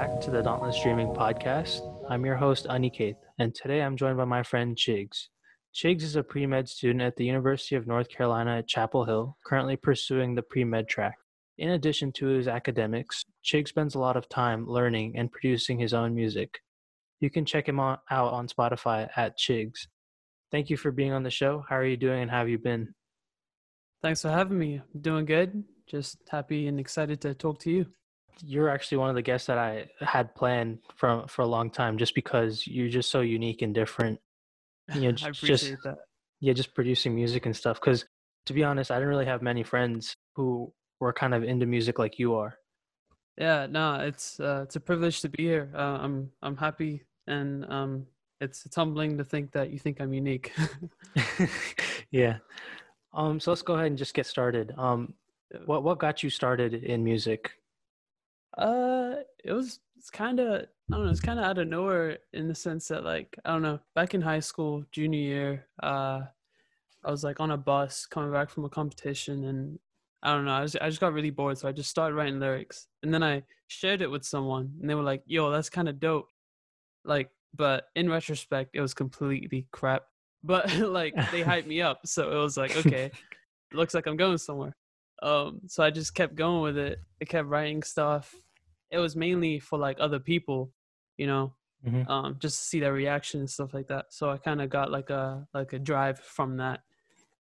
back to the Dauntless Dreaming podcast. I'm your host, Aniketh, and today I'm joined by my friend Chigz. Chigz is a pre med student at the University of North Carolina at Chapel Hill, currently pursuing the pre med track. In addition to his academics, Chigz spends a lot of time learning and producing his own music. You can check him out on Spotify at Chigz. Thank you for being on the show. How are you doing and how have you been? Thanks for having me. Doing good. Just happy and excited to talk to you you're actually one of the guests that I had planned for for a long time, just because you're just so unique and different. You know, I appreciate just, that. Yeah, just producing music and stuff. Because to be honest, I didn't really have many friends who were kind of into music like you are. Yeah, no, it's uh, it's a privilege to be here. Uh, I'm I'm happy, and um, it's it's humbling to think that you think I'm unique. yeah. Um. So let's go ahead and just get started. Um. What what got you started in music? Uh, it was it's kind of I don't know. It's kind of out of nowhere in the sense that like I don't know. Back in high school, junior year, uh, I was like on a bus coming back from a competition, and I don't know. I, was, I just got really bored, so I just started writing lyrics, and then I shared it with someone, and they were like, "Yo, that's kind of dope." Like, but in retrospect, it was completely crap. But like they hyped me up, so it was like, okay, looks like I'm going somewhere. Um, so I just kept going with it. I kept writing stuff. It was mainly for like other people, you know, mm-hmm. um, just to see their reaction and stuff like that. So I kind of got like a like a drive from that.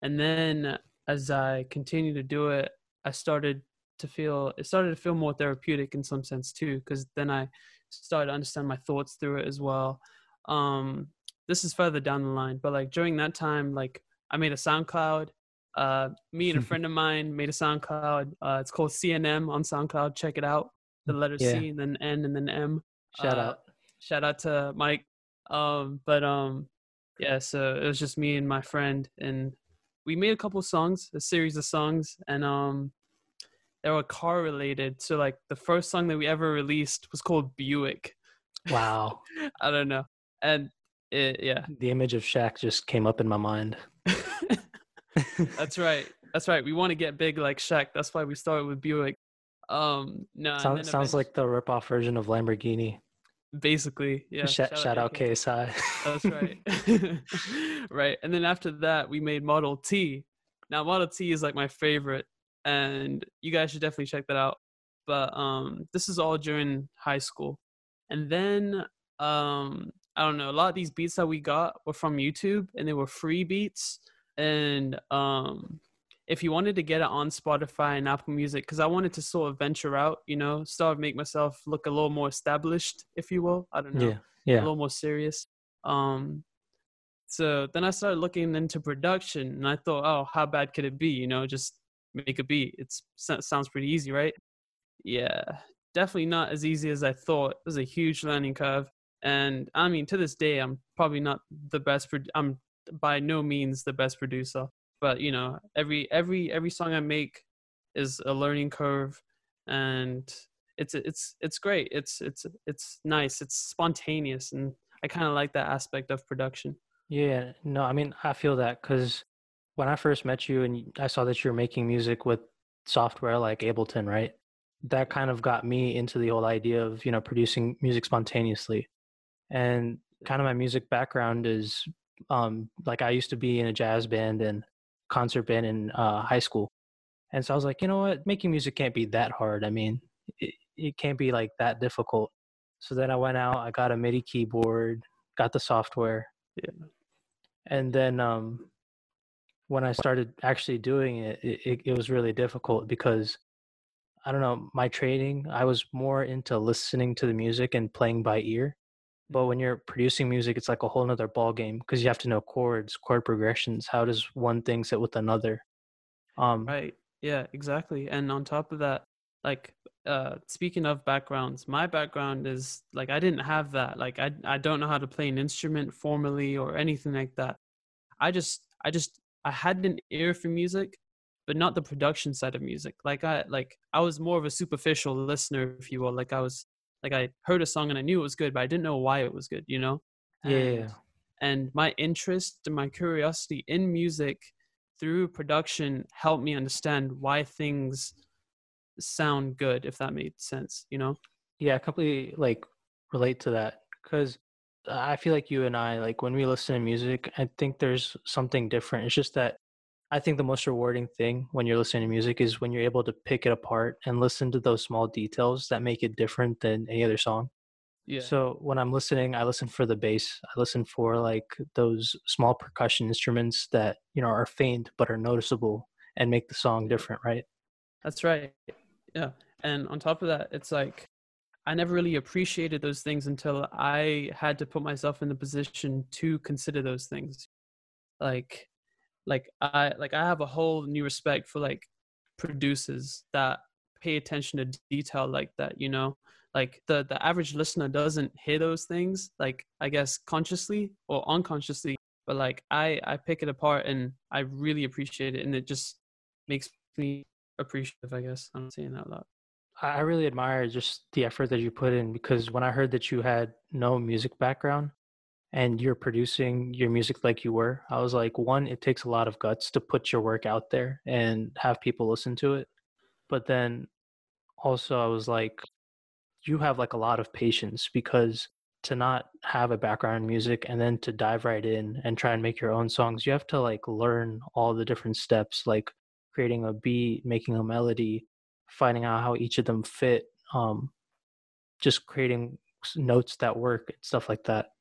And then as I continued to do it, I started to feel it started to feel more therapeutic in some sense too, because then I started to understand my thoughts through it as well. Um, this is further down the line, but like during that time, like I made a SoundCloud uh, me and a friend of mine made a SoundCloud. Uh, it's called CNM on SoundCloud. Check it out. The letter yeah. C and then N and then M. Shout uh, out. Shout out to Mike. Um, but um, yeah. So it was just me and my friend, and we made a couple songs, a series of songs, and um, they were car related. So like the first song that we ever released was called Buick. Wow. I don't know, and it, yeah. The image of Shaq just came up in my mind. That's right. That's right. We want to get big like Shaq. That's why we started with Buick. Um, no, sounds, sounds like the rip-off version of Lamborghini. Basically, yeah. Sh- shout, shout, out, out KSI. That's right. right, and then after that, we made Model T. Now, Model T is like my favorite, and you guys should definitely check that out. But um, this is all during high school, and then um, I don't know. A lot of these beats that we got were from YouTube, and they were free beats and um if you wanted to get it on Spotify and Apple Music, because I wanted to sort of venture out, you know, start make myself look a little more established, if you will. I don't know. Yeah. Yeah. A little more serious. Um so then I started looking into production and I thought, oh, how bad could it be? You know, just make a beat. It's sounds pretty easy, right? Yeah. Definitely not as easy as I thought. It was a huge learning curve. And I mean, to this day, I'm probably not the best. Pro- I'm by no means the best producer, but you know, every every every song I make is a learning curve, and it's it's it's great. It's it's it's nice. It's spontaneous, and I kind of like that aspect of production. Yeah, no, I mean, I feel that because when I first met you and I saw that you were making music with software like Ableton, right? That kind of got me into the whole idea of, you know, producing music spontaneously. And kind of my music background is um, like I used to be in a jazz band and concert band in uh, high school. And so I was like, you know what, making music can't be that hard. I mean, it, it can't be like that difficult. So then I went out, I got a MIDI keyboard, got the software. Yeah. And then um, when I started actually doing it, it, it was really difficult because I don't know, my training, I was more into listening to the music and playing by ear. But when you're producing music, it's like a whole nother ball game because you have to know chords, chord progressions. How does one thing sit with another? Um, right. Yeah. Exactly. And on top of that, like uh, speaking of backgrounds, my background is like I didn't have that. Like I I don't know how to play an instrument formally or anything like that. I just I just I had an ear for music, but not the production side of music. Like I like I was more of a superficial listener, if you will. Like I was like I heard a song and I knew it was good, but I didn't know why it was good, you know? Yeah. And, and my interest and my curiosity in music through production helped me understand why things sound good, if that made sense, you know? Yeah, I completely like relate to that because I feel like you and I, like when we listen to music, I think there's something different. It's just that I think the most rewarding thing when you're listening to music is when you're able to pick it apart and listen to those small details that make it different than any other song. Yeah. So when I'm listening, I listen for the bass. I listen for like those small percussion instruments that, you know, are faint but are noticeable and make the song different, right? That's right. Yeah. And on top of that, it's like I never really appreciated those things until I had to put myself in the position to consider those things. Like like I like I have a whole new respect for like producers that pay attention to detail like that, you know? Like the the average listener doesn't hear those things like I guess consciously or unconsciously, but like I I pick it apart and I really appreciate it and it just makes me appreciative, I guess. I'm saying that a lot I really admire just the effort that you put in because when I heard that you had no music background and you're producing your music like you were, I was like, one, it takes a lot of guts to put your work out there and have people listen to it. But then also, I was like, you have like a lot of patience because to not have a background in music and then to dive right in and try and make your own songs, you have to like learn all the different steps, like creating a beat, making a melody, finding out how each of them fit, um, just creating notes that work and stuff like that.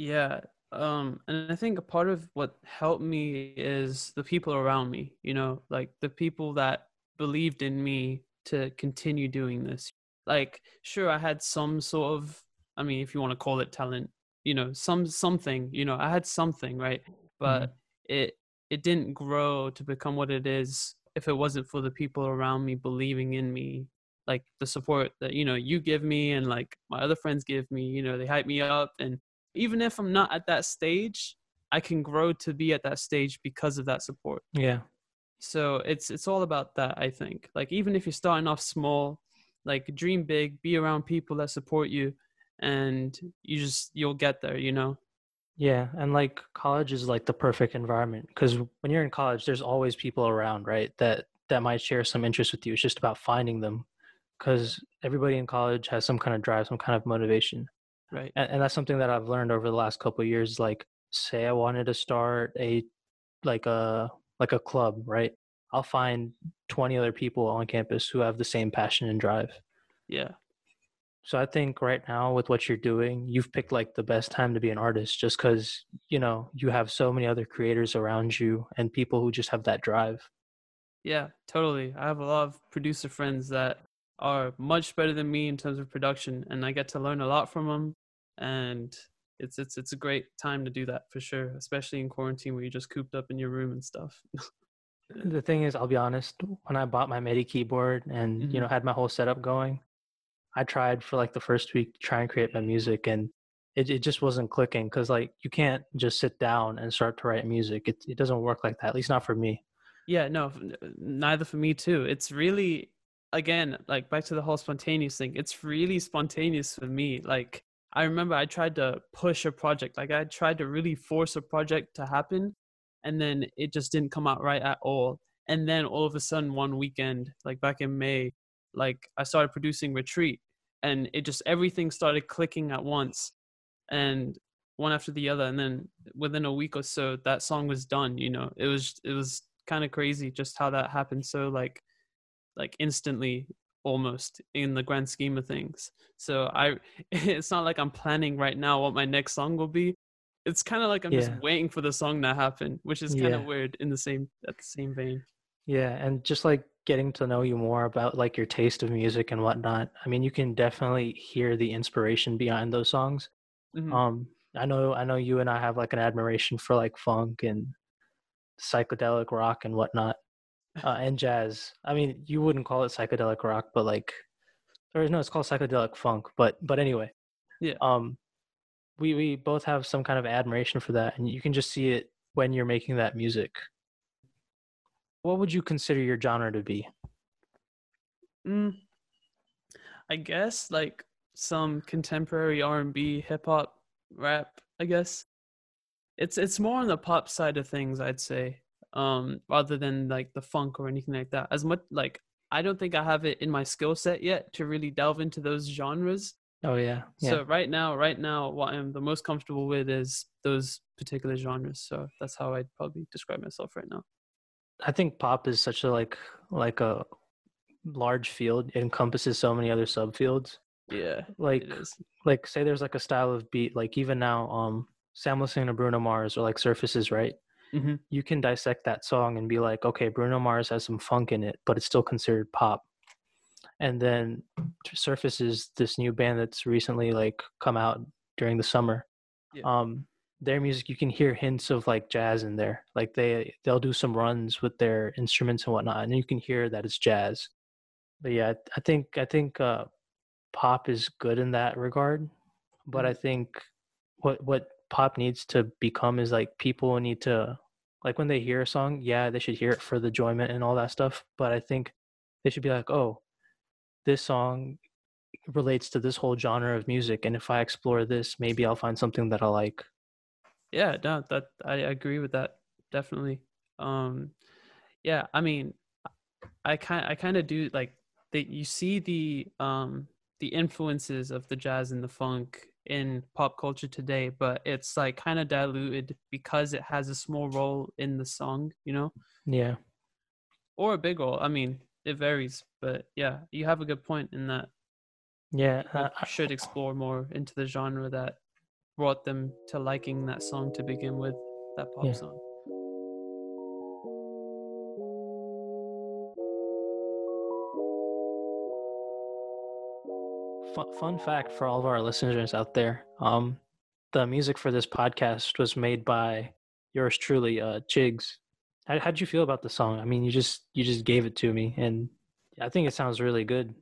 Yeah. Um, and I think a part of what helped me is the people around me, you know, like the people that believed in me to continue doing this. Like, sure, I had some sort of, I mean, if you want to call it talent, you know, some something, you know, I had something, right? But mm-hmm. it it didn't grow to become what it is if it wasn't for the people around me believing in me like the support that you know you give me and like my other friends give me you know they hype me up and even if i'm not at that stage i can grow to be at that stage because of that support yeah so it's it's all about that i think like even if you're starting off small like dream big be around people that support you and you just you'll get there you know yeah, and like college is like the perfect environment because when you're in college, there's always people around, right? That that might share some interest with you. It's just about finding them, because everybody in college has some kind of drive, some kind of motivation, right? And, and that's something that I've learned over the last couple of years. Like, say I wanted to start a like a like a club, right? I'll find 20 other people on campus who have the same passion and drive. Yeah. So I think right now with what you're doing, you've picked like the best time to be an artist just cuz you know, you have so many other creators around you and people who just have that drive. Yeah, totally. I have a lot of producer friends that are much better than me in terms of production and I get to learn a lot from them and it's it's it's a great time to do that for sure, especially in quarantine where you're just cooped up in your room and stuff. the thing is, I'll be honest, when I bought my MIDI keyboard and mm-hmm. you know had my whole setup going, I tried for like the first week to try and create my music and it, it just wasn't clicking because like you can't just sit down and start to write music. It it doesn't work like that, at least not for me. Yeah, no, neither for me too. It's really again like back to the whole spontaneous thing. It's really spontaneous for me. Like I remember I tried to push a project. Like I tried to really force a project to happen and then it just didn't come out right at all. And then all of a sudden one weekend, like back in May, like I started producing Retreat and it just everything started clicking at once and one after the other and then within a week or so that song was done you know it was it was kind of crazy just how that happened so like like instantly almost in the grand scheme of things so i it's not like i'm planning right now what my next song will be it's kind of like i'm yeah. just waiting for the song to happen which is kind of yeah. weird in the same at the same vein yeah and just like getting to know you more about like your taste of music and whatnot i mean you can definitely hear the inspiration behind those songs mm-hmm. um i know i know you and i have like an admiration for like funk and psychedelic rock and whatnot uh, and jazz i mean you wouldn't call it psychedelic rock but like or no it's called psychedelic funk but but anyway yeah um we we both have some kind of admiration for that and you can just see it when you're making that music what would you consider your genre to be? Mm, I guess like some contemporary R and B, hip hop, rap. I guess it's it's more on the pop side of things. I'd say, um, rather than like the funk or anything like that. As much like I don't think I have it in my skill set yet to really delve into those genres. Oh yeah. yeah. So right now, right now, what I'm the most comfortable with is those particular genres. So that's how I'd probably describe myself right now. I think pop is such a like like a large field. It encompasses so many other subfields. Yeah, Like like say there's like a style of beat. Like even now, um, Sam listening to Bruno Mars or like Surfaces, right? Mhm. You can dissect that song and be like, okay, Bruno Mars has some funk in it, but it's still considered pop. And then Surfaces, this new band that's recently like come out during the summer. Yeah. Um, their music you can hear hints of like jazz in there. Like they they'll do some runs with their instruments and whatnot, and you can hear that it's jazz. But yeah, I- I think I think uh, pop is good in that regard. But I think what what pop needs to become is like people need to like when they hear a song, yeah, they should hear it for the enjoyment and all that stuff. But I think they should be like, oh, this song relates to this whole genre of music, and if I explore this, maybe I'll find something that I like. Yeah, no, that I agree with that definitely. Um, yeah, I mean, I kind I kind of do like that. You see the um the influences of the jazz and the funk in pop culture today, but it's like kind of diluted because it has a small role in the song, you know, Yeah. or a big role. I mean, it varies, but yeah, you have a good point in that. Yeah, uh, I- should explore more into the genre that brought them to liking that song to begin with, that pop Yeah. song. Fun, fun fact for all of our listeners out there: um, the music for this podcast was made by yours truly, uh, Chigz. How how'd you feel about the song? I mean, you just you just gave it to me, and I think it sounds really good.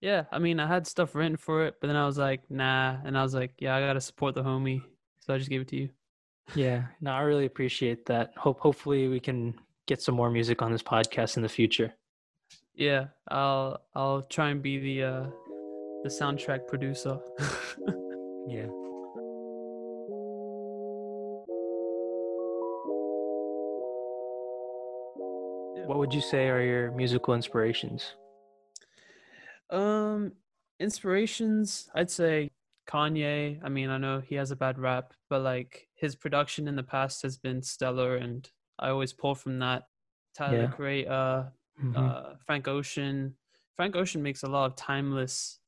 Yeah, I mean, I had stuff written for it, but then I was like, nah, and I was like, yeah, I gotta support the homie, so I just gave it to you. Yeah, no, I really appreciate that. Hope hopefully we can get some more music on this podcast in the future. Yeah, I'll I'll try and be the uh the soundtrack producer. Yeah. What would you say are your musical inspirations? Um, inspirations, I'd say Kanye. I mean, I know he has a bad rap, but like his production in the past has been stellar, and I always pull from that. Tyler Yeah. the Creator, Mhm. uh, Frank Ocean. Frank Ocean makes a lot of timeless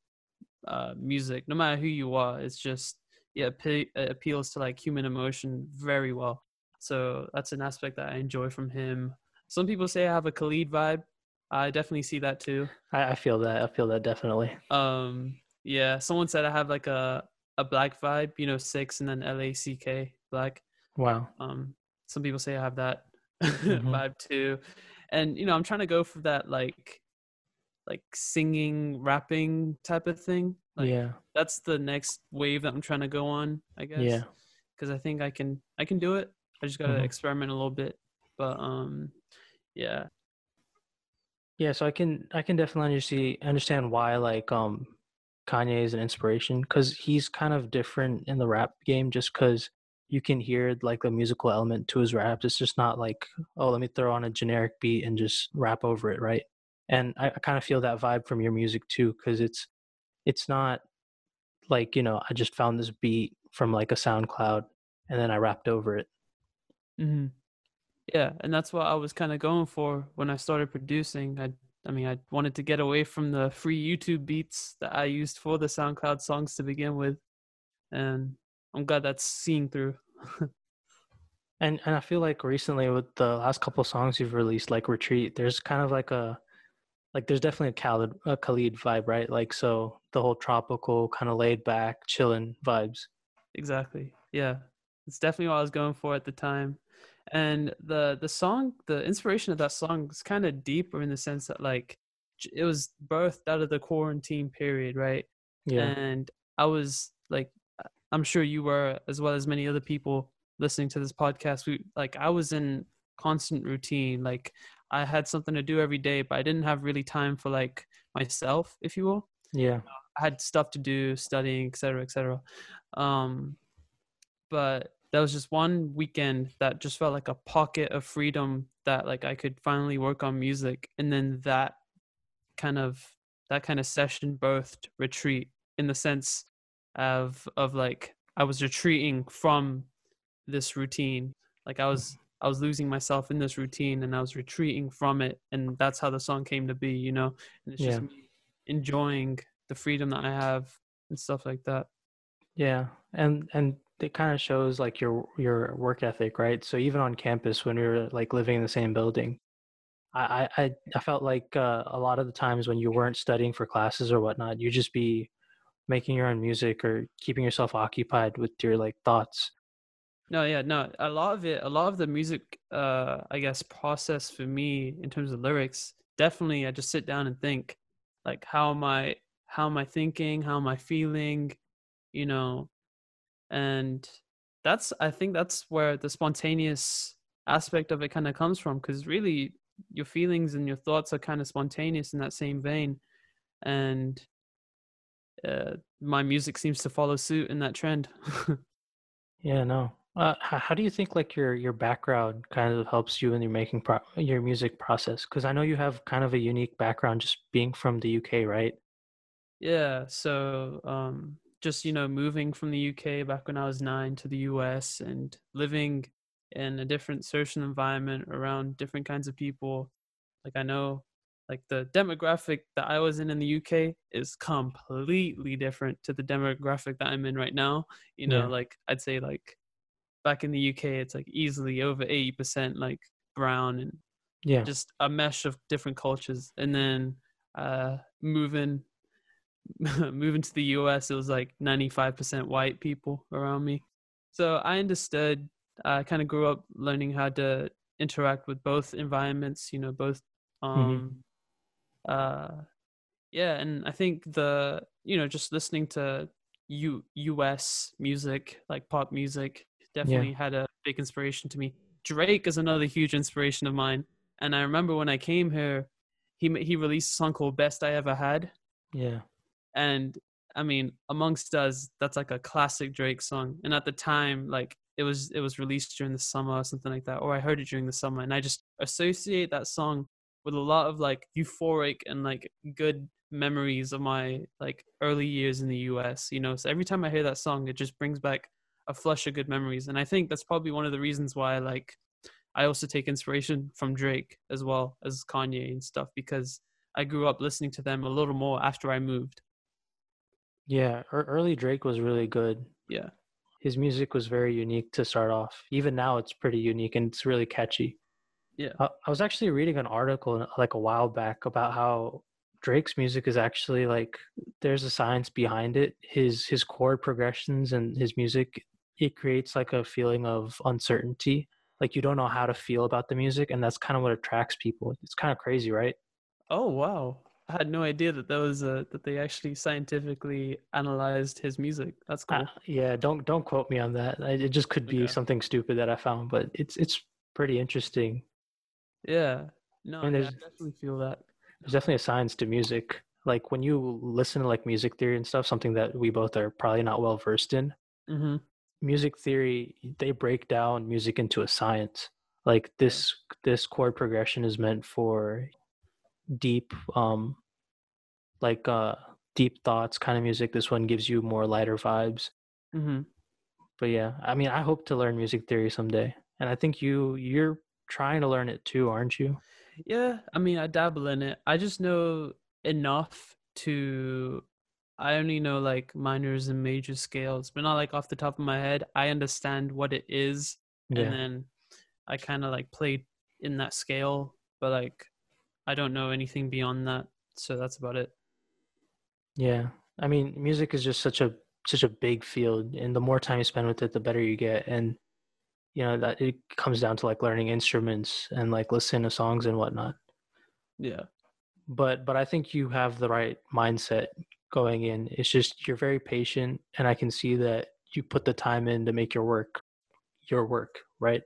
uh, music, no matter who you are. It's just yeah, it appeals to like human emotion very well. So that's an aspect that I enjoy from him. Some people say I have a Khalid vibe. I definitely see that too. I, I feel that. I feel that definitely. Um, yeah, someone said I have like a a black vibe, you know, six and then L A C K black. Wow. Um, some people say I have that Mhm. vibe too, and you know, I'm trying to go for that like like singing, rapping type of thing. Like yeah. that's the next wave that I'm trying to go on, I guess. Yeah. Because I think I can I can do it. I just gotta Mhm. experiment a little bit. But um, yeah, Yeah, so I can I can definitely see understand why like um Kanye is an inspiration because he's kind of different in the rap game just because you can hear like the musical element to his raps. It's just not like oh let me throw on a generic beat and just rap over it, right? And I, I kind of feel that vibe from your music too because it's it's not like you know I just found this beat from like a SoundCloud and then I rapped over it. hmm Yeah, and that's what I was kind of going for when I started producing. I, I mean, I wanted to get away from the free YouTube beats that I used for the SoundCloud songs to begin with, and I'm glad that's seeing through. And and I feel like recently with the last couple songs you've released, like Retreat, there's kind of like a like there's definitely a Khalid a Khalid vibe, right? Like so the whole tropical kind of laid back, chilling vibes. exactly. Yeah, it's definitely what I was going for at the time. And the the song, the inspiration of that song is kind of deeper in the sense that like it was birthed out of the quarantine period, right? Yeah. and I was like, I'm sure you were as well as many other people listening to this podcast. We like I was in constant routine. Like I had something to do every day, but I didn't have really time for like myself, if you will. Yeah. I had stuff to do, studying, etc., cetera, etc. Cetera. Um, but that was just one weekend that just felt like a pocket of freedom that like I could finally work on music and then that kind of that kind of session birthed retreat in the sense of of like I was retreating from this routine like I was I was losing myself in this routine and I was retreating from it and that's how the song came to be you know and it's Yeah. just me enjoying the freedom that I have and stuff like that Yeah, and and it kind of shows like your your work ethic, right? So even on campus, when we were like living in the same building, I I I I felt like uh, a lot of the times when you weren't studying for classes or whatnot, you'd just be making your own music or keeping yourself occupied with your like thoughts. No, yeah, no. A lot of it, a lot of the music, uh, I guess, process for me in terms of lyrics, definitely, I just sit down and think, like, how am I, how am I thinking, how am I feeling, you know, and that's, I think, that's where the spontaneous aspect of it kind of comes from, because really, your feelings and your thoughts are kind of spontaneous in that same vein, and uh, my music seems to follow suit in that trend. Yeah, no. Uh, how, how do you think like your your background kind of helps you in your making pro- your music process? Because I know you have kind of a unique background just being from the UK, right? Yeah, so um just you know moving from the UK back when I was 9 to the US and living in a different social environment around different kinds of people. Like I know like the demographic that I was in in the UK is completely different to the demographic that I'm in right now. You know, Yeah. like I'd say like back in the UK it's like easily over 80% like brown and Yeah. just a mesh of different cultures. And then uh moving moving to the US it was like 95% white people around me. So I understood I kind of grew up learning how to interact with both environments you know both um uh yeah and I think the you know just listening to U US music like pop music definitely had a big inspiration to me Drake is another huge inspiration of mine and I remember when I came here he he released a song called Best I Ever Had Yeah. and I mean, amongst us, that's like a classic Drake song. And at the time, like it was it was released during the summer or something like that, or I heard it during the summer, and I just associate that song with a lot of like euphoric and like good memories of my like early years in the US. You know, so every time I hear that song, it just brings back a flush of good memories, and I think that's probably one of the reasons why like I also take inspiration from Drake as well as Kanye and stuff because I grew up listening to them a little more after I moved. Yeah. Early Drake was really good. Yeah. His music was very unique to start off. Even now, it's pretty unique and it's really catchy. Yeah. Uh, I was actually reading an article like a while back about how Drake's music is actually like there's a science behind it. His his chord progressions and his music it creates like a feeling of uncertainty. Like you don't know how to feel about the music, and that's kind of what attracts people. It's kind of crazy, right? Oh wow! I had no idea that that was uh, that they actually scientifically analyzed his music. That's cool. Uh, yeah, don't don't quote me on that. I- It just could be Okay. something stupid that I found, but it's it's pretty interesting. yeah. No, and yeah, I definitely feel that. There's definitely a science to music. Like when you listen to like music theory and stuff, something that we both are probably not well versed in. hmm Music theory, they break down music into a science. Like this this chord progression is meant for deep um like uh deep thoughts kind of music. This one gives you more lighter vibes. hmm But yeah, I mean, I hope to learn music theory someday. And I think you you're trying to learn it too, aren't you? Yeah, I mean, I dabble in it. I just know enough to. I only know like minors and major scales, but not like off the top of my head. I understand what it is, Yeah. and then I kind of like play in that scale, but like I don't know anything beyond that. So that's about it. Yeah. I mean, music is just such a such a big field and the more time you spend with it, the better you get. And you know, that it comes down to like learning instruments and like listening to songs and whatnot. Yeah. But but I think you have the right mindset going in. It's just you're very patient and I can see that you put the time in to make your work your work, right?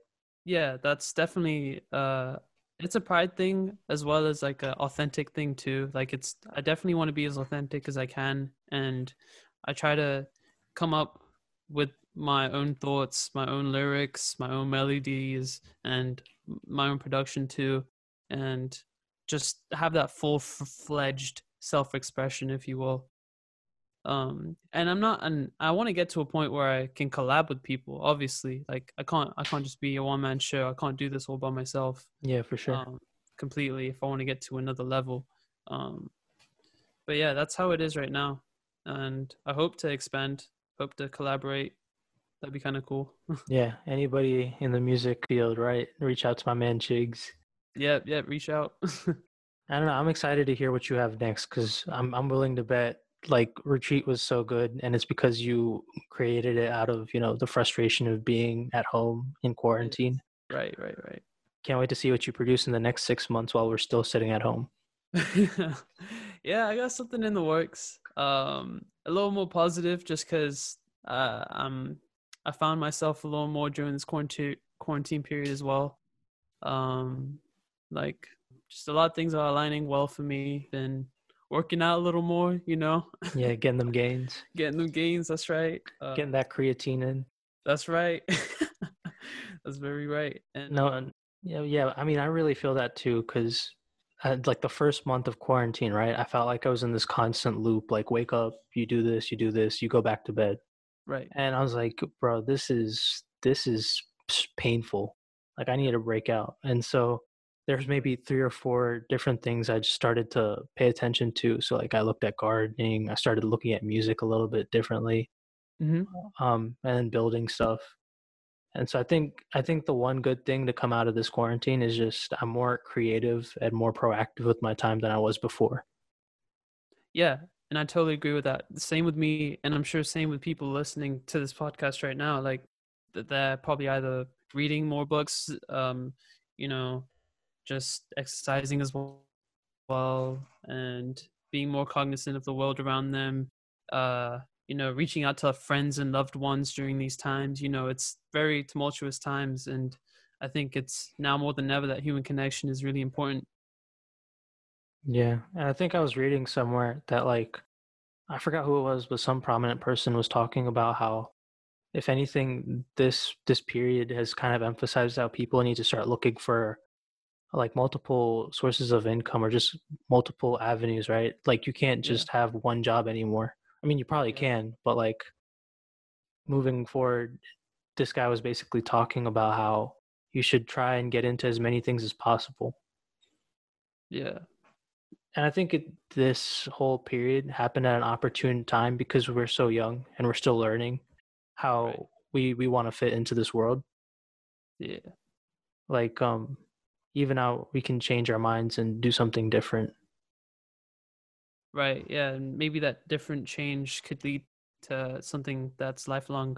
yeah that's definitely uh it's a pride thing as well as like an authentic thing too like it's i definitely want to be as authentic as i can and i try to come up with my own thoughts, my own lyrics, my own melodies, and my own production too, and just have that full fledged self expression, if you will. Um, and I'm not, and I want to get to a point where I can collab with people. Obviously, like I can't, I can't just be a one man show. I can't do this all by myself. Yeah, for sure. Um, completely. If I want to get to another level. Um, but yeah, that's how it is right now, and I hope to expand. Hope to collaborate That'd be kind of cool. yeah, anybody in the music field, right? Reach out to my man Chigz. Yeah, yeah, reach out. I don't know. I'm excited to hear what you have next because I'm I'm willing to bet like retreat was so good and it's because you created it out of you know the frustration of being at home in quarantine right right right can't wait to see what you produce in the next six months while we're still sitting at home yeah i got something in the works um a little more positive just because uh, i'm I found myself a little more during this quarantine quarantine period as well. Um, like just a lot of things are aligning well for me. Been working out a little more, you know. Yeah, getting them gains. getting them gains. That's right. Uh, getting that creatine in. That's right. that's very right. And no, and yeah, yeah. I mean, I really feel that too, because uh, like the first month of quarantine, right? I felt like I was in this constant loop. Like, wake up, you do this, you do this, you go back to bed. Right. And I was like, bro, this is this is painful. Like I need to break out. And so there's maybe three or four different things I just started to pay attention to. So like I looked at gardening, I started looking at music a little bit differently, mm-hmm. um, and building stuff. And so I think I think the one good thing to come out of this quarantine is just I'm more creative and more proactive with my time than I was before. Yeah, and I totally agree with that. Same with me, and I'm sure same with people listening to this podcast right now. Like they're probably either reading more books, um, you know, just exercising as well, and being more cognizant of the world around them. Uh, you know, reaching out to friends and loved ones during these times. You know, it's very tumultuous times, and I think it's now more than ever that human connection is really important yeah, and I think I was reading somewhere that like I forgot who it was, but some prominent person was talking about how if anything this this period has kind of emphasized how people need to start looking for like multiple sources of income or just multiple avenues, right? Like you can't just yeah. have one job anymore. I mean, you probably yeah. can, but like moving forward, this guy was basically talking about how you should try and get into as many things as possible. Yeah and I think it, this whole period happened at an opportune time because we're so young and we're still learning how right. we we want to fit into this world. Yeah. Like um even how we can change our minds and do something different. Right. Yeah, and maybe that different change could lead to something that's lifelong.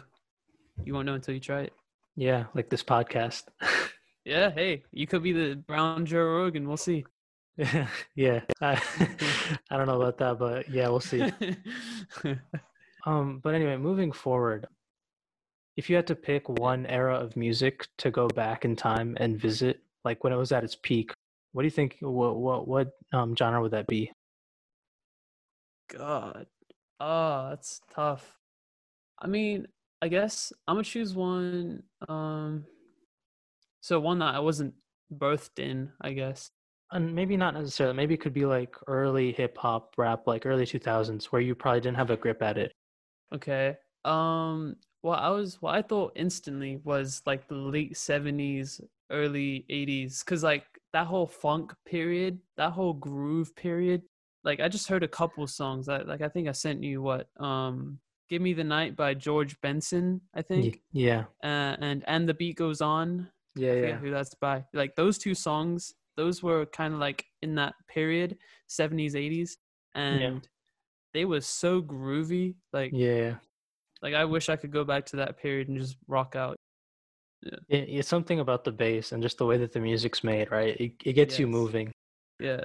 You won't know until you try it. Yeah, like this podcast. yeah, hey, you could be the brown Joe Rogan. We'll see. yeah, I, I don't know about that, but yeah, we'll see. um, but anyway, moving forward, if you had to pick one era of music to go back in time and visit, like when it was at its peak, what do you think? What what what um genre would that be? God, oh, that's tough. I mean, I guess I'm gonna choose one. Um, so one that I wasn't birthed in, I guess and maybe not necessarily maybe it could be like early hip hop rap like early 2000s where you probably didn't have a grip at it okay um what i was what i thought instantly was like the late 70s early 80s because like that whole funk period that whole groove period like i just heard a couple songs that like i think i sent you what um give me the night by george benson i think. yeah. Uh, and and the beat goes on. Yeah yeah. who that's by. Like those two songs those were kind of like in that period 70s 80s and yeah. they was so groovy like yeah. like i wish i could go back to that period and just rock out yeah. It, it's something about the bass and just the way that the music's made right it, it gets yes. you moving yeah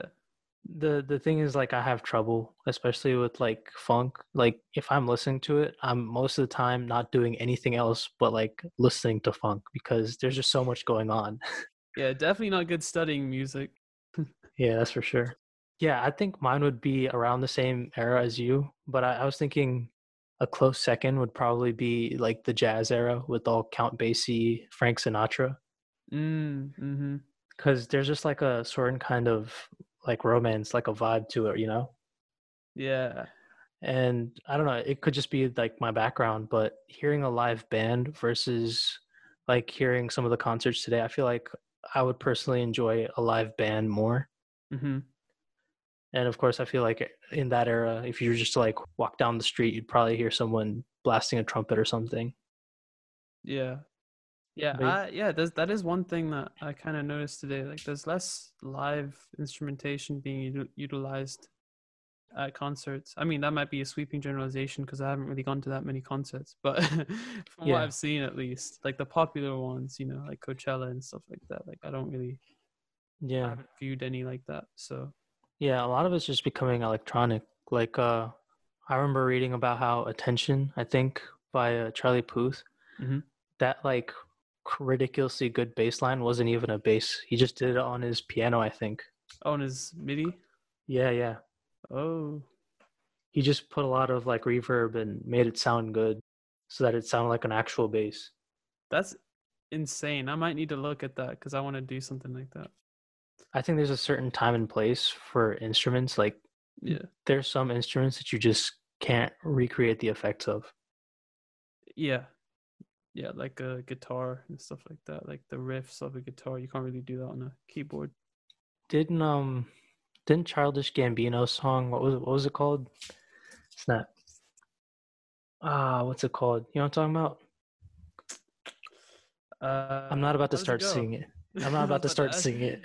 the the thing is like i have trouble especially with like funk like if i'm listening to it i'm most of the time not doing anything else but like listening to funk because there's just so much going on Yeah, definitely not good studying music. yeah, that's for sure. Yeah, I think mine would be around the same era as you, but I, I was thinking a close second would probably be like the jazz era with all Count Basie, Frank Sinatra, Mm, mm-hmm. because there's just like a certain kind of like romance, like a vibe to it, you know. Yeah. And I don't know, it could just be like my background, but hearing a live band versus like hearing some of the concerts today, I feel like I would personally enjoy a live band more. Mm-hmm. And of course, I feel like in that era, if you were just to like walk down the street, you'd probably hear someone blasting a trumpet or something. Yeah. Yeah, I, yeah, there's, that is one thing that I kind of noticed today. Like, there's less live instrumentation being util- utilized at concerts. I mean, that might be a sweeping generalization because I haven't really gone to that many concerts, but from what I've seen, at least, like the popular ones, you know, like Coachella and stuff like that. Like, I don't really, I Yeah. haven't viewed any like that. So, Yeah, a lot of it's just becoming electronic. Like uh I remember reading about how Attention, I think, by uh, Charlie Puth, Mhm. that like ridiculously good bass line wasn't even a bass. He just did it on his piano, I think. oh, and his MIDI. Yeah, yeah. Oh, He just put a lot of like reverb and made it sound good so that it sounded like an actual bass. that's insane. I might need to look at that because I want to do something like that. I think there's a certain time and place for instruments. Like Yeah. there's some instruments that you just can't recreate the effects of. Yeah. Yeah, like a guitar and stuff like that. Like the riffs of a guitar. You can't really do that on a keyboard. Didn't um didn't Childish Gambino song what was it, what was it called? Snap. Ah, what's it called? You know what I'm talking about? Uh, I'm not about to it start go? singing it. I'm not I about to start singing it.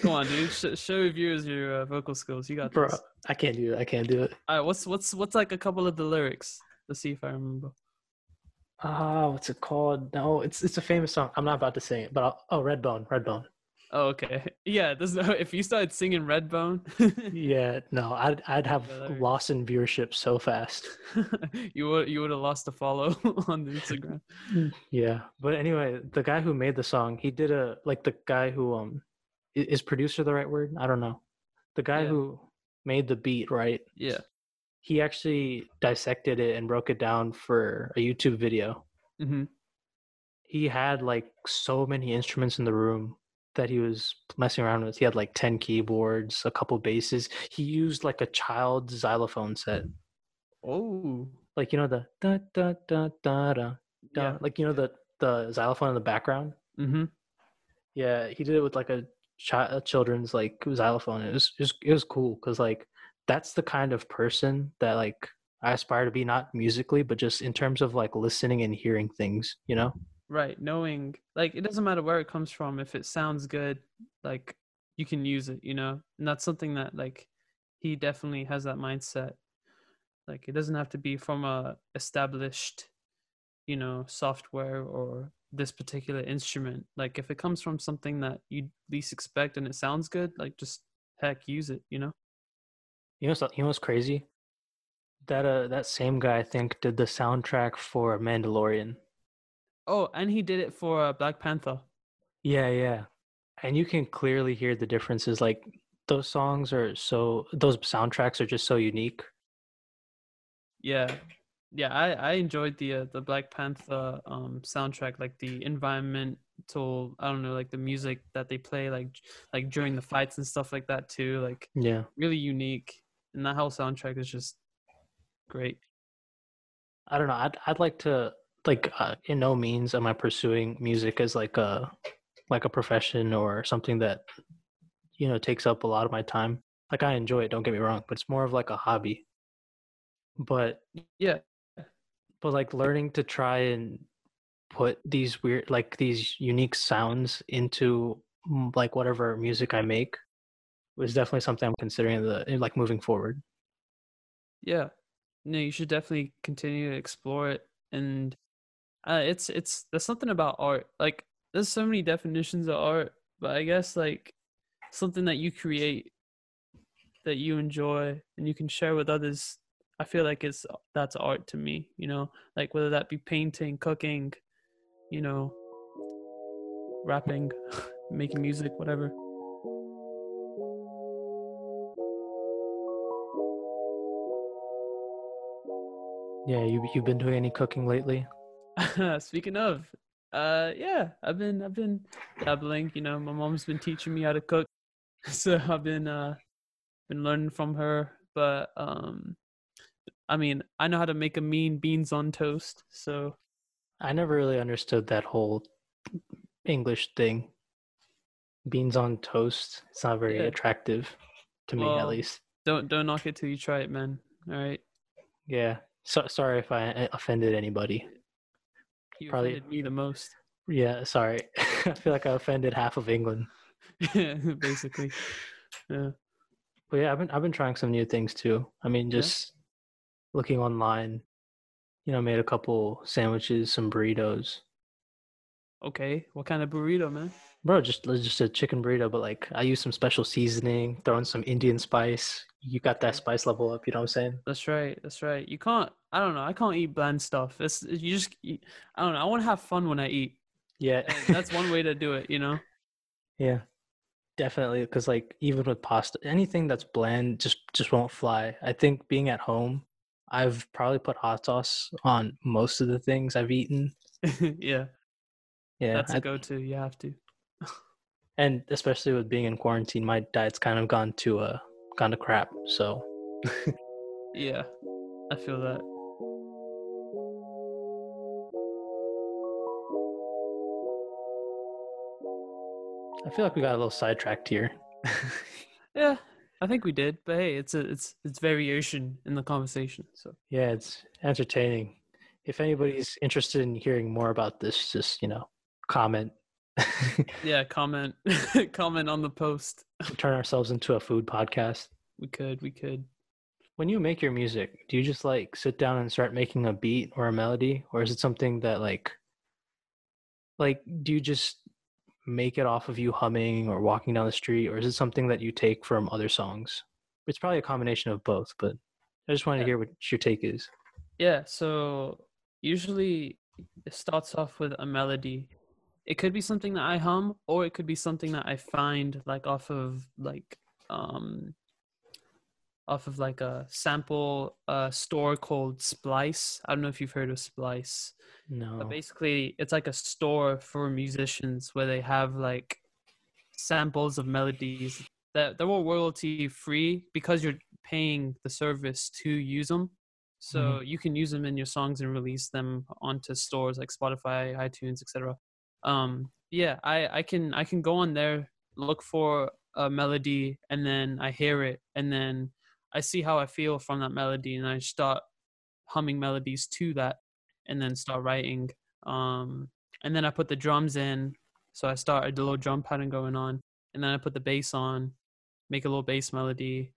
Come on, dude. Sh- show viewers your uh, vocal skills. You got Bro, this. I can't do it. I can't do it. All right, what's what's what's like a couple of the lyrics? Let's see if I remember. Ah, what's it called? No, it's it's a famous song. I'm not about to sing it, but I'll, oh, Redbone, Redbone. Oh, okay. Yeah, there's no. If you started singing Redbone, Yeah, no, I'd I'd have Hilarious. loss in viewership so fast. you would you would have lost a follow on Instagram. Yeah, but anyway, the guy who made the song, he did a like the guy who um is producer the right word? I don't know. The guy Yeah. who made the beat, right? Yeah. He actually dissected it and broke it down for a YouTube video. Mm-hmm. He had like so many instruments in the room that he was messing around with. He had like 10 keyboards, a couple basses. He used like a child's xylophone set. Oh. Like you know the da da da da da da Yeah. like you know the the xylophone in the background? Mm-hmm. Yeah, he did it with like a, chi- uh, children's like xylophone. It was, was it was cool because like that's the kind of person that like I aspire to be, not musically, but just in terms of like listening and hearing things. You know? Right. Knowing like it doesn't matter where it comes from. If it sounds good, like you can use it, you know? And that's something that like he definitely has that mindset. Like it doesn't have to be from a established, you know, software or this particular instrument. Like if it comes from something that you least expect and it sounds good, like just heck use it, you know? You know? You know what's crazy? That uh that same guy I think did the soundtrack for Mandalorian. Oh, and he did it for uh, Black Panther. Yeah, yeah, and you can clearly hear the differences. Like those songs are so those soundtracks are just so unique. Yeah, yeah, I I enjoyed the uh, the Black Panther um soundtrack, like the environmental. I don't know, like the music that they play, like like during the fights and stuff like that too. Like Yeah. really unique, and that whole soundtrack is just great. I don't know. I'd I'd like to like uh, in no means am I pursuing music as like a like a profession or something that you know takes up a lot of my time. Like I enjoy it, don't get me wrong, but it's more of like a hobby. But Yeah, but like learning to try and put these weird like these unique sounds into mm, like whatever music I make was definitely something I'm considering the like moving forward. yeah. No, you should definitely continue to explore it, and uh, it's it's there's something about art. Like there's so many definitions of art, but I guess like something that you create that you enjoy and you can share with others i feel like it's that's art to me you know like whether that be painting cooking you know rapping making music whatever Yeah, you you've been doing any cooking lately? Speaking of, uh, yeah, I've been I've been dabbling. You know, my mom's been teaching me how to cook, so I've been uh been learning from her. But um, I mean, I know how to make a mean beans on toast. So I never really understood that whole English thing. Beans on toast. It's not very Yeah. attractive to me, at least. don't don't knock it till you try it, man. All right, Yeah. So sorry if I uh, offended anybody. you Probably- offended me the most. Yeah, sorry. I feel like I offended half of England. Yeah, basically. Yeah. But yeah, I've been I've been trying some new things too. I mean, just looking online. You know, made a couple sandwiches, some burritos. Okay. What kind of burrito, man? Bro, just just a chicken burrito, but like I use some special seasoning, throw in some Indian spice. You got that spice level up. You know what I'm saying? That's right. That's right. You can't. I don't know. I can't eat bland stuff. It's you just. I don't know. I want to have fun when I eat. Yeah, And that's one way to do it. You know. yeah, definitely. Because like even with pasta, anything that's bland just just won't fly. I think being at home, I've probably put hot sauce on most of the things I've eaten. yeah. Yeah, That's a I- go-to. You have to. and especially with being in quarantine, my diet's kind of gone to uh gone to crap. So Yeah. I feel that. I feel like we got a little sidetracked here. Yeah. I think we did, but hey, it's a it's it's variation in the conversation. So yeah, it's entertaining. If anybody's interested in hearing more about this, just you know, comment. yeah, comment comment on the post. Turn ourselves into a food podcast. We could we could. When you make your music, do you just like sit down and start making a beat or a melody, or is it something that like, like, do you just make it off of you humming or walking down the street, or is it something that you take from other songs? It's probably a combination of both, but I just wanted Yeah. to hear what your take is. Yeah, so usually it starts off with a melody. It could be something that I hum, or it could be something that I find like off of like um off of like a sample uh store called Splice. I don't know if you've heard of Splice. No. But basically it's like a store for musicians where they have like samples of melodies that they're all royalty free because you're paying the service to use them. So you can use them in your songs and release them onto stores like Spotify, iTunes, etc. Um, yeah, I, I can I can go on there, look for a melody, and then I hear it, and then I see how I feel from that melody, and I start humming melodies to that, and then start writing. Um, and then I put the drums in, so I start a little drum pattern going on, and then I put the bass on, make a little bass melody,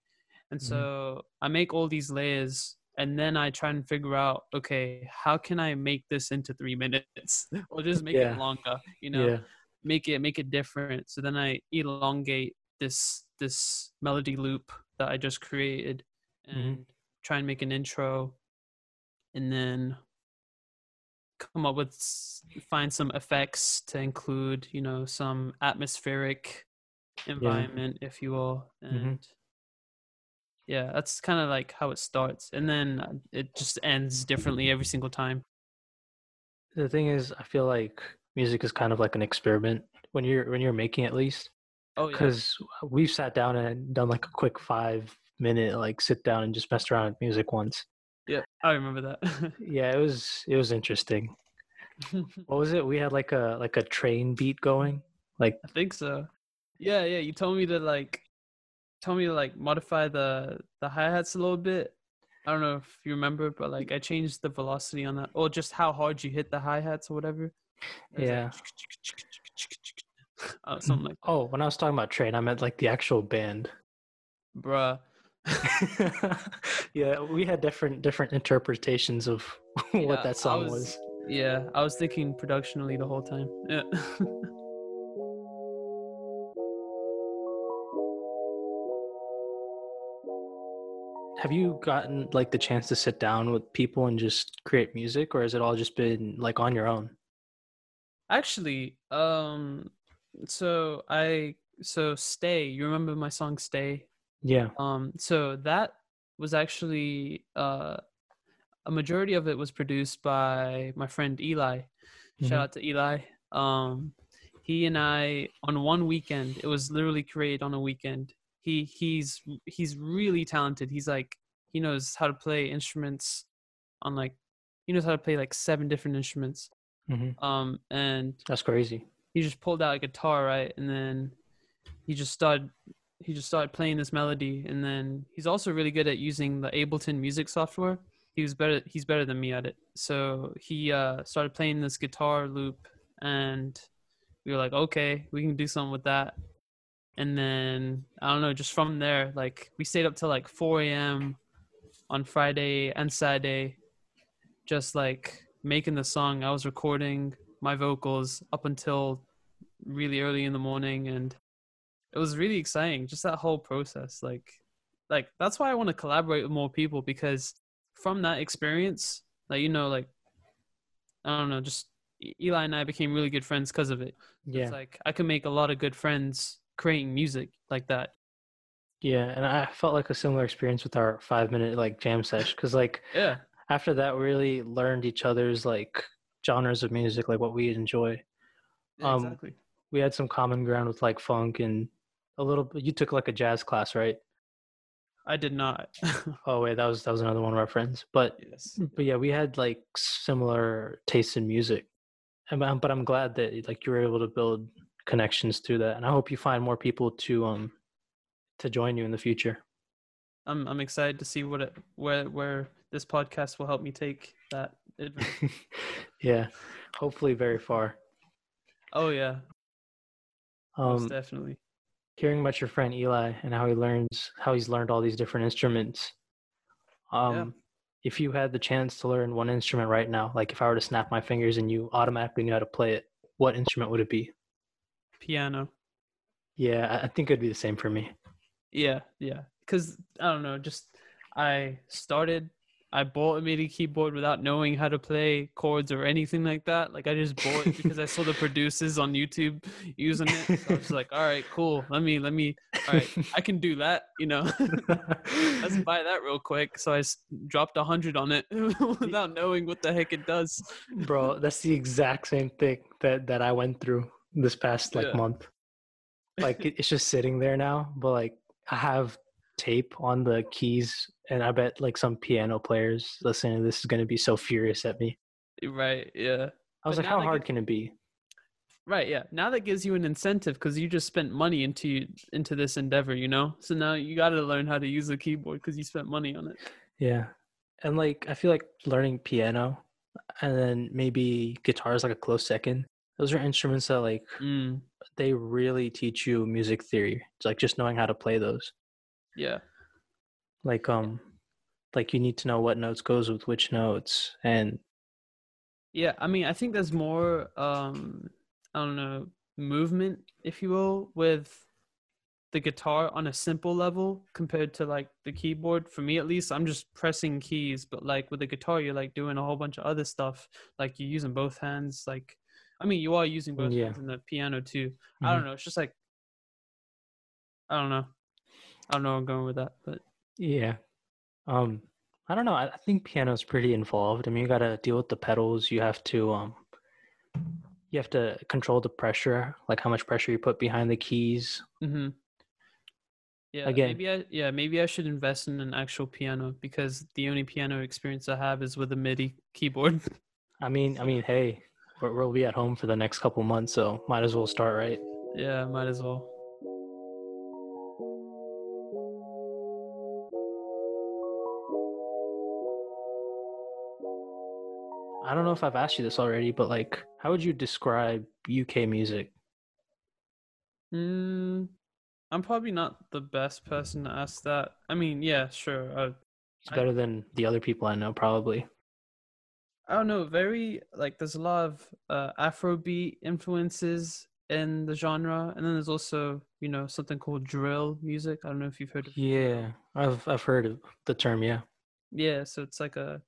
and Mhm. so I make all these layers, and then I try and figure out, okay, how can I make this into three minutes, or just make Yeah. it longer, you know? yeah. make it make it different so then i elongate this this melody loop that i just created Mhm. and try and make an intro and then come up with find some effects to include you know some atmospheric environment if you will and Mhm. yeah that's kind of like how it starts and then it just ends differently every single time The thing is, I feel like music is kind of like an experiment when you're when you're making at least oh yeah because we've sat down and done like a quick five minute like sit down and just messed around with music once. yeah i remember that Yeah, it was it was interesting. What was it? We had like a like a train beat going. Like I think so. Yeah, yeah. You told me to like, told me to like modify the the hi hats a little bit. I don't know if you remember, but like I changed the velocity on that, or just how hard you hit the hi hats or whatever. Yeah. like, Yeah. oh, something like, oh, when I was talking about train, I meant like the actual band. bruh. yeah, we had different different interpretations of what I that song was- was. Yeah, I was thinking productionally the whole time. Yeah. Have you gotten like the chance to sit down with people and just create music, or has it all just been like on your own? Actually, um, so I so stay. You remember my song "Stay"? Yeah. Um, so that was actually uh, a majority of it was produced by my friend Eli. Mhm. Shout out to Eli. Um, he and I on one weekend. It was literally created on a weekend. He he's he's really talented. He's like he knows how to play instruments on like he knows how to play like seven different instruments. hmm Um, and That's crazy. He just pulled out a guitar right? And then he just started he just started playing this melody. And then he's also really good at using the ableton music software. He was better he's better than me at it. So he uh started playing this guitar loop and we were like okay we can do something with that. And then i don't know just from there like we stayed up till like 4 a.m on friday and saturday just like making the song. I was recording my vocals up until really early in the morning and it was really exciting just that whole process like like that's why i want to collaborate with more people because from that experience like you know like i don't know just eli and i became really good friends because of it. Yeah. it's like i can make a lot of good friends creating music like that. Yeah, and I felt like a similar experience with our five minute like jam sesh because like yeah. after that we really learned each other's like genres of music, like what we enjoy. Yeah, Um, exactly We had some common ground with like funk and a little. You took like a jazz class, right? i did not Oh wait, that was that was another one of our friends. But yes but yeah, we had like similar tastes in music, and but I'm glad that like you were able to build connections through that, and I hope you find more people to um to join you in the future. i'm i'm excited to see what it where where this podcast will help me take that. yeah, hopefully very far. oh yeah most Um, definitely hearing about your friend Eli and how he learns how he's learned all these different instruments. Um, if you had the chance to learn one instrument right now, like if I were to snap my fingers and you automatically knew how to play it, what instrument would it be? piano Yeah, I- I think it'd be the same for me. Yeah, yeah. Because I don't know, just I started, I bought a MIDI keyboard without knowing how to play chords or anything like that. Like I just bought it because I saw the producers on YouTube using it. So I was like, all right, cool. Let me, let me. All right, I can do that. You know, let's buy that real quick. So I dropped a hundred on it without knowing what the heck it does. Bro, that's the exact same thing that that I went through this past like Yeah. month. Like it's just sitting there now, but like I have tape on the keys and I bet like some piano players listening to this is going to be so furious at me. Right. Yeah. I was But like how hard get- can it be? Right, yeah. Now that gives you an incentive because you just spent money into into this endeavor, you know. So now you got to learn how to use a keyboard because you spent money on it. Yeah. And like I feel like learning piano and then maybe guitar is like a close second. Those are instruments that like Mm, they really teach you music theory. It's like just knowing how to play those. Yeah, Like um like you need to know what notes goes with which notes and yeah. I mean, I think there's more, um, I don't know, movement, if you will, with the guitar on a simple level compared to like the keyboard. For me, at least, I'm just pressing keys, but like with the guitar, you're like doing a whole bunch of other stuff. Like you're using both hands. Like, I mean, you are using both Yeah. hands in the piano too. I Mhm. don't know. It's just like I don't know. I don't know where I'm going with that, but yeah. Um I don't know. I, I think piano's pretty involved. I mean, you got to deal with the pedals. You have to um you have to control the pressure, like how much pressure you put behind the keys. Mm-hmm. yeah, Again. maybe I yeah maybe I should invest in an actual piano because the only piano experience I have is with a MIDI keyboard. I mean, I mean, hey, we're, we'll be at home for the next couple months, so might as well start right. yeah, might as well. I don't know if I've asked you this already, but like, how would you describe UK music? Mm, I'm probably not the best person to ask that. I mean, yeah, sure. Uh, It's I- better than the other people I know, probably. I don't know, very like there's a lot of uh, Afrobeat influences in the genre, and then there's also you know something called drill music. I don't know if you've heard of. Yeah, I've I've heard of the term. Yeah. Yeah, so it's like a,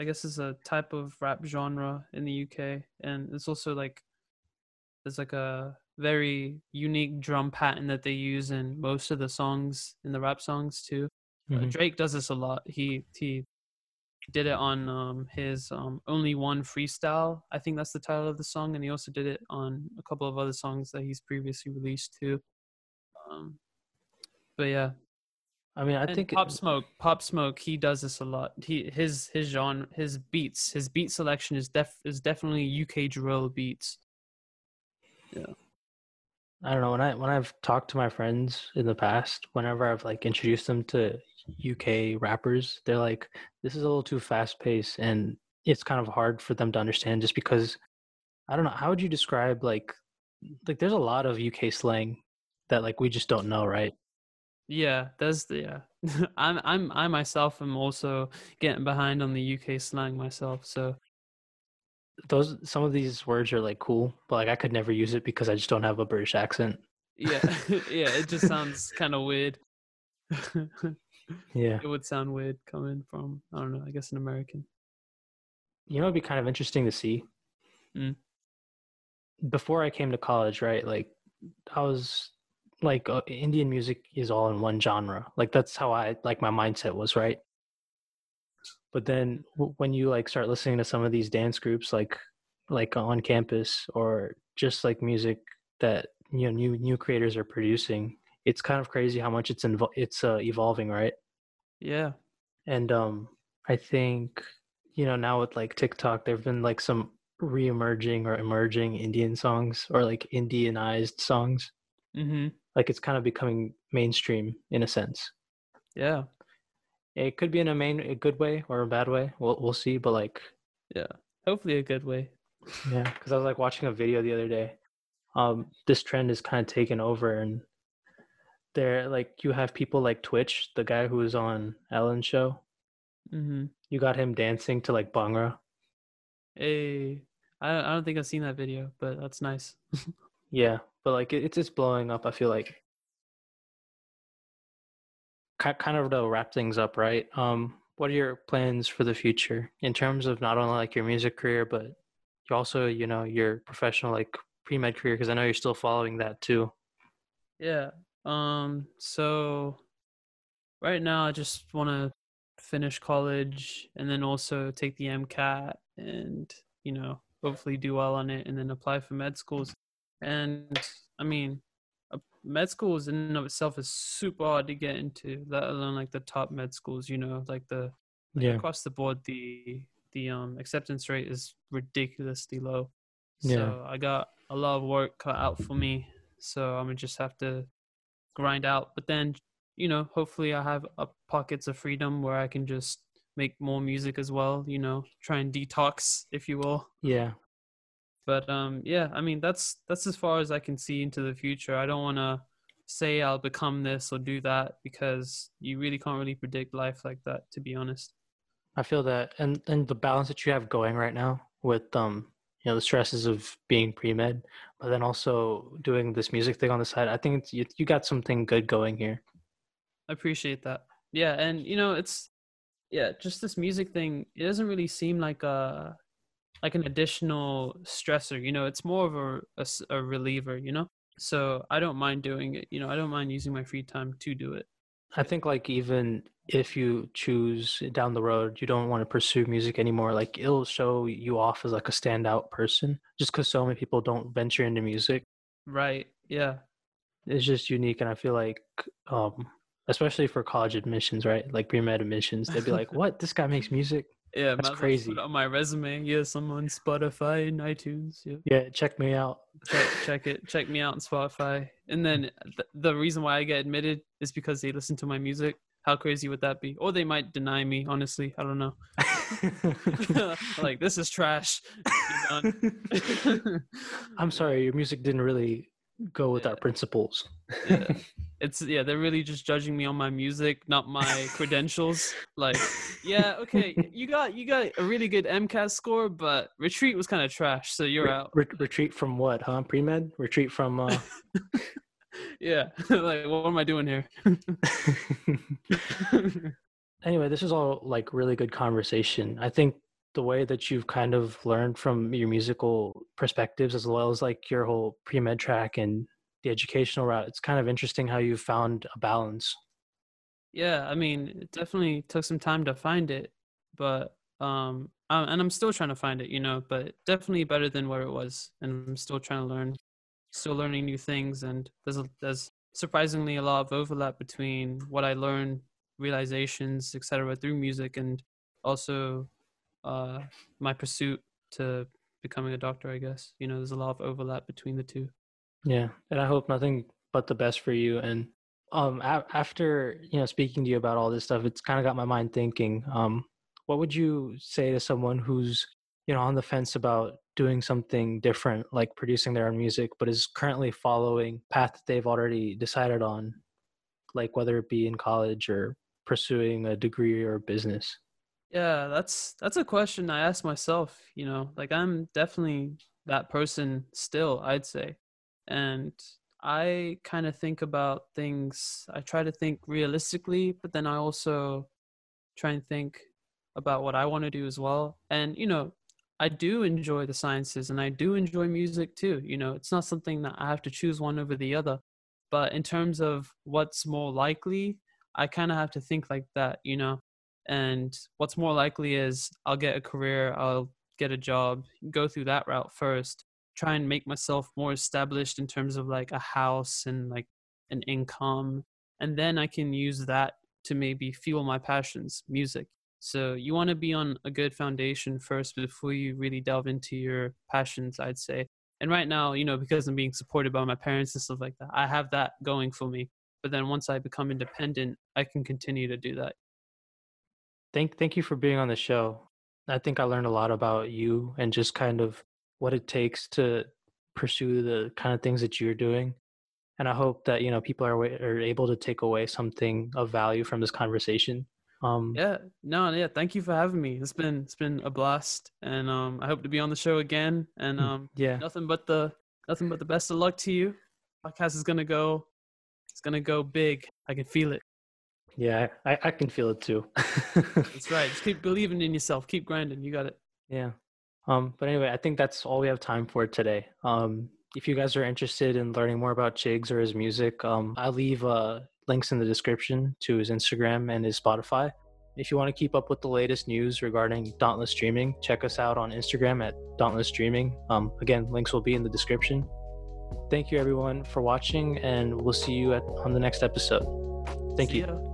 I guess it's a type of rap genre in the UK, and it's also like, there's like a very unique drum pattern that they use in most of the songs in the rap songs too. Uh, Mhm. Drake does this a lot. He he He did it on um, his um, Only One freestyle. I think that's the title of the song, and he also did it on a couple of other songs that he's previously released too. Um, but yeah, I mean, I and think Pop Smoke, Pop Smoke, he does this a lot. He his his genre, his beats, his beat selection is def is definitely UK drill beats. Yeah. I don't know when I when I've talked to my friends in the past, whenever I've like introduced them to UK rappers, they're like, "This is a little too fast paced," and it's kind of hard for them to understand just because I don't know. How would you describe like like there's a lot of UK slang that like we just don't know, right? Yeah, that's the yeah. I'm I'm I myself am also getting behind on the UK slang myself. So Those some of these words are like cool, but like I could never use it because I just don't have a British accent. yeah, yeah, it just sounds kind of weird. Yeah. it would sound weird coming from I don't know. I guess an American. You know, it'd be kind of interesting to see. Mm. Before I came to college, right? Like, I was like, uh, Indian music is all in one genre. Like, that's how I like my mindset was, right? But then w- when you like start listening to some of these dance groups, like, like on campus, or just like music that you know new new creators are producing, it's kind of crazy how much it's invo- it's uh, evolving, right? Yeah, and um i think you know now with like tiktok there have been like some re-emerging or emerging indian songs or like indianized songs mm-hmm. like it's kind of becoming mainstream in a sense Yeah, it could be in a main a good way or a bad way we'll, we'll see but like yeah. Hopefully a good way. yeah because i was like watching a video the other day um this trend is kind of taken over and there like you have people like twitch the guy who was on ellen's show Mm-hmm. you got him dancing to like bhangra Hey, I I don't think I've seen that video, but that's nice. Yeah, but like it, it's just blowing up. I feel like Ki- kind of to wrap things up, right? Um, what are your plans for the future in terms of not only like your music career, but you also, you know, your professional like pre med career? Because I know you're still following that too. Yeah. Um. So right now, I just want to finish college and then also take the MCAT and you know hopefully do well on it and then apply for med schools. And I mean, med is in and of itself is super hard to get into, let alone like the top med schools. You know, like the like Yeah. across the board the the um acceptance rate is ridiculously low. Yeah. So I got a lot of work cut out for me. So I'm gonna just have to grind out. But then, you know, hopefully I have pockets of freedom where I can just make more music as well. You know, try and detox, if you will. Yeah. But um, yeah, I mean that's that's as far as I can see into the future. I don't want to say I'll become this or do that because you really can't really predict life like that, to be honest. I feel that, and and the balance that you have going right now with um, you know, the stresses of being pre med, but then also doing this music thing on the side. I think it's, you you got something good going here. I appreciate that. Yeah, and you know, it's yeah, just this music thing. It doesn't really seem like a like an additional stressor. You know, it's more of a a reliever. You know, so I don't mind doing it. You know, I don't mind using my free time to do it. I think like even if you choose down the road you don't want to pursue music anymore, like it'll show you off as like a standout person. Just because so many people don't venture into music, Right? Yeah. it's just unique, and I feel like, um, especially for college admissions, right? Like pre med admissions, they'd be like, "What? This guy makes music? Yeah, That's well crazy. On my resume. yeah, on Spotify and iTunes. Yeah. Yeah, check me out." check, check it check me out on spotify and then th- the reason why i get admitted is because they listen to my music how crazy would that be or they might deny me honestly i don't know like this is trash I'm sorry, your music didn't really go with Yeah. our principles. yeah. It's yeah they're really just judging me on my music not my credentials like yeah okay you got you got a really good MCAT score but retreat was kind of trash so you're Re- out re- retreat from what, huh? Pre med? Retreat from. Uh... yeah like what am i doing here anyway, this is all like really good conversation. I think the way that you've kind of learned from your musical perspectives, as well as like your whole pre med track and the educational route, it's kind of interesting how you found a balance. Yeah, I mean, it definitely took some time to find it, but Um, and I'm still trying to find it, you know, but definitely better than where it was. And I'm still trying to learn, still learning new things. And there's a, there's surprisingly a lot of overlap between what I learned, realizations, etc., through music, and also uh, my pursuit to becoming a doctor. I guess you know, there's a lot of overlap between the two. Yeah, and I hope nothing but the best for you. And um, a- after you know speaking to you about all this stuff, it's kind of got my mind thinking. Um, what would you say to someone who's you know on the fence about doing something different like producing their own music but is currently following path that they've already decided on like whether it be in college or pursuing a degree or business yeah that's that's a question i ask myself you know like i'm definitely that person still i'd say and i kind of think about things i try to think realistically but then i also try and think about what I want to do as well. And, you know, I do enjoy the sciences and I do enjoy music too. You know, it's not something that I have to choose one over the other. But in terms of what's more likely, I kind of have to think like that, you know. And what's more likely is I'll get a career, I'll get a job, go through that route first, try and make myself more established in terms of like a house and like an income. And then I can use that to maybe fuel my passions, music. So you want to be on a good foundation first before you really delve into your passions, I'd say. And right now, you know, because I'm being supported by my parents and stuff like that, I have that going for me. But then once I become independent, I can continue to do that. Thank thank you for being on the show. I think I learned a lot about you and just kind of what it takes to pursue the kind of things that you're doing. And I hope that, you know, people are are able to take away something of value from this conversation. Um, yeah, no, yeah. Thank you for having me. It's been it's been a blast, and um, I hope to be on the show again. And mm, um, yeah, nothing but the nothing but the best of luck to you. Podcast is gonna go, it's gonna go big. I can feel it. Yeah, I, I can feel it too. that's right. Just keep believing in yourself. Keep grinding. You got it. Yeah. Um, but anyway, I think that's all we have time for today. Um, if you guys are interested in learning more about Chigz or his music, um, I'll leave uh, links in the description to his Instagram and his Spotify. If you want to keep up with the latest news regarding Dauntless Streaming, check us out on Instagram at Dauntless Streaming. Um, again, links will be in the description. Thank you, everyone, for watching, and we'll see you at, on the next episode. Thank see you. Ya.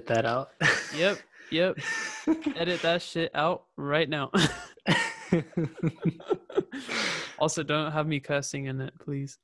Edit that out. yep, yep. edit that shit out right now. also, don't have me cursing in it, please.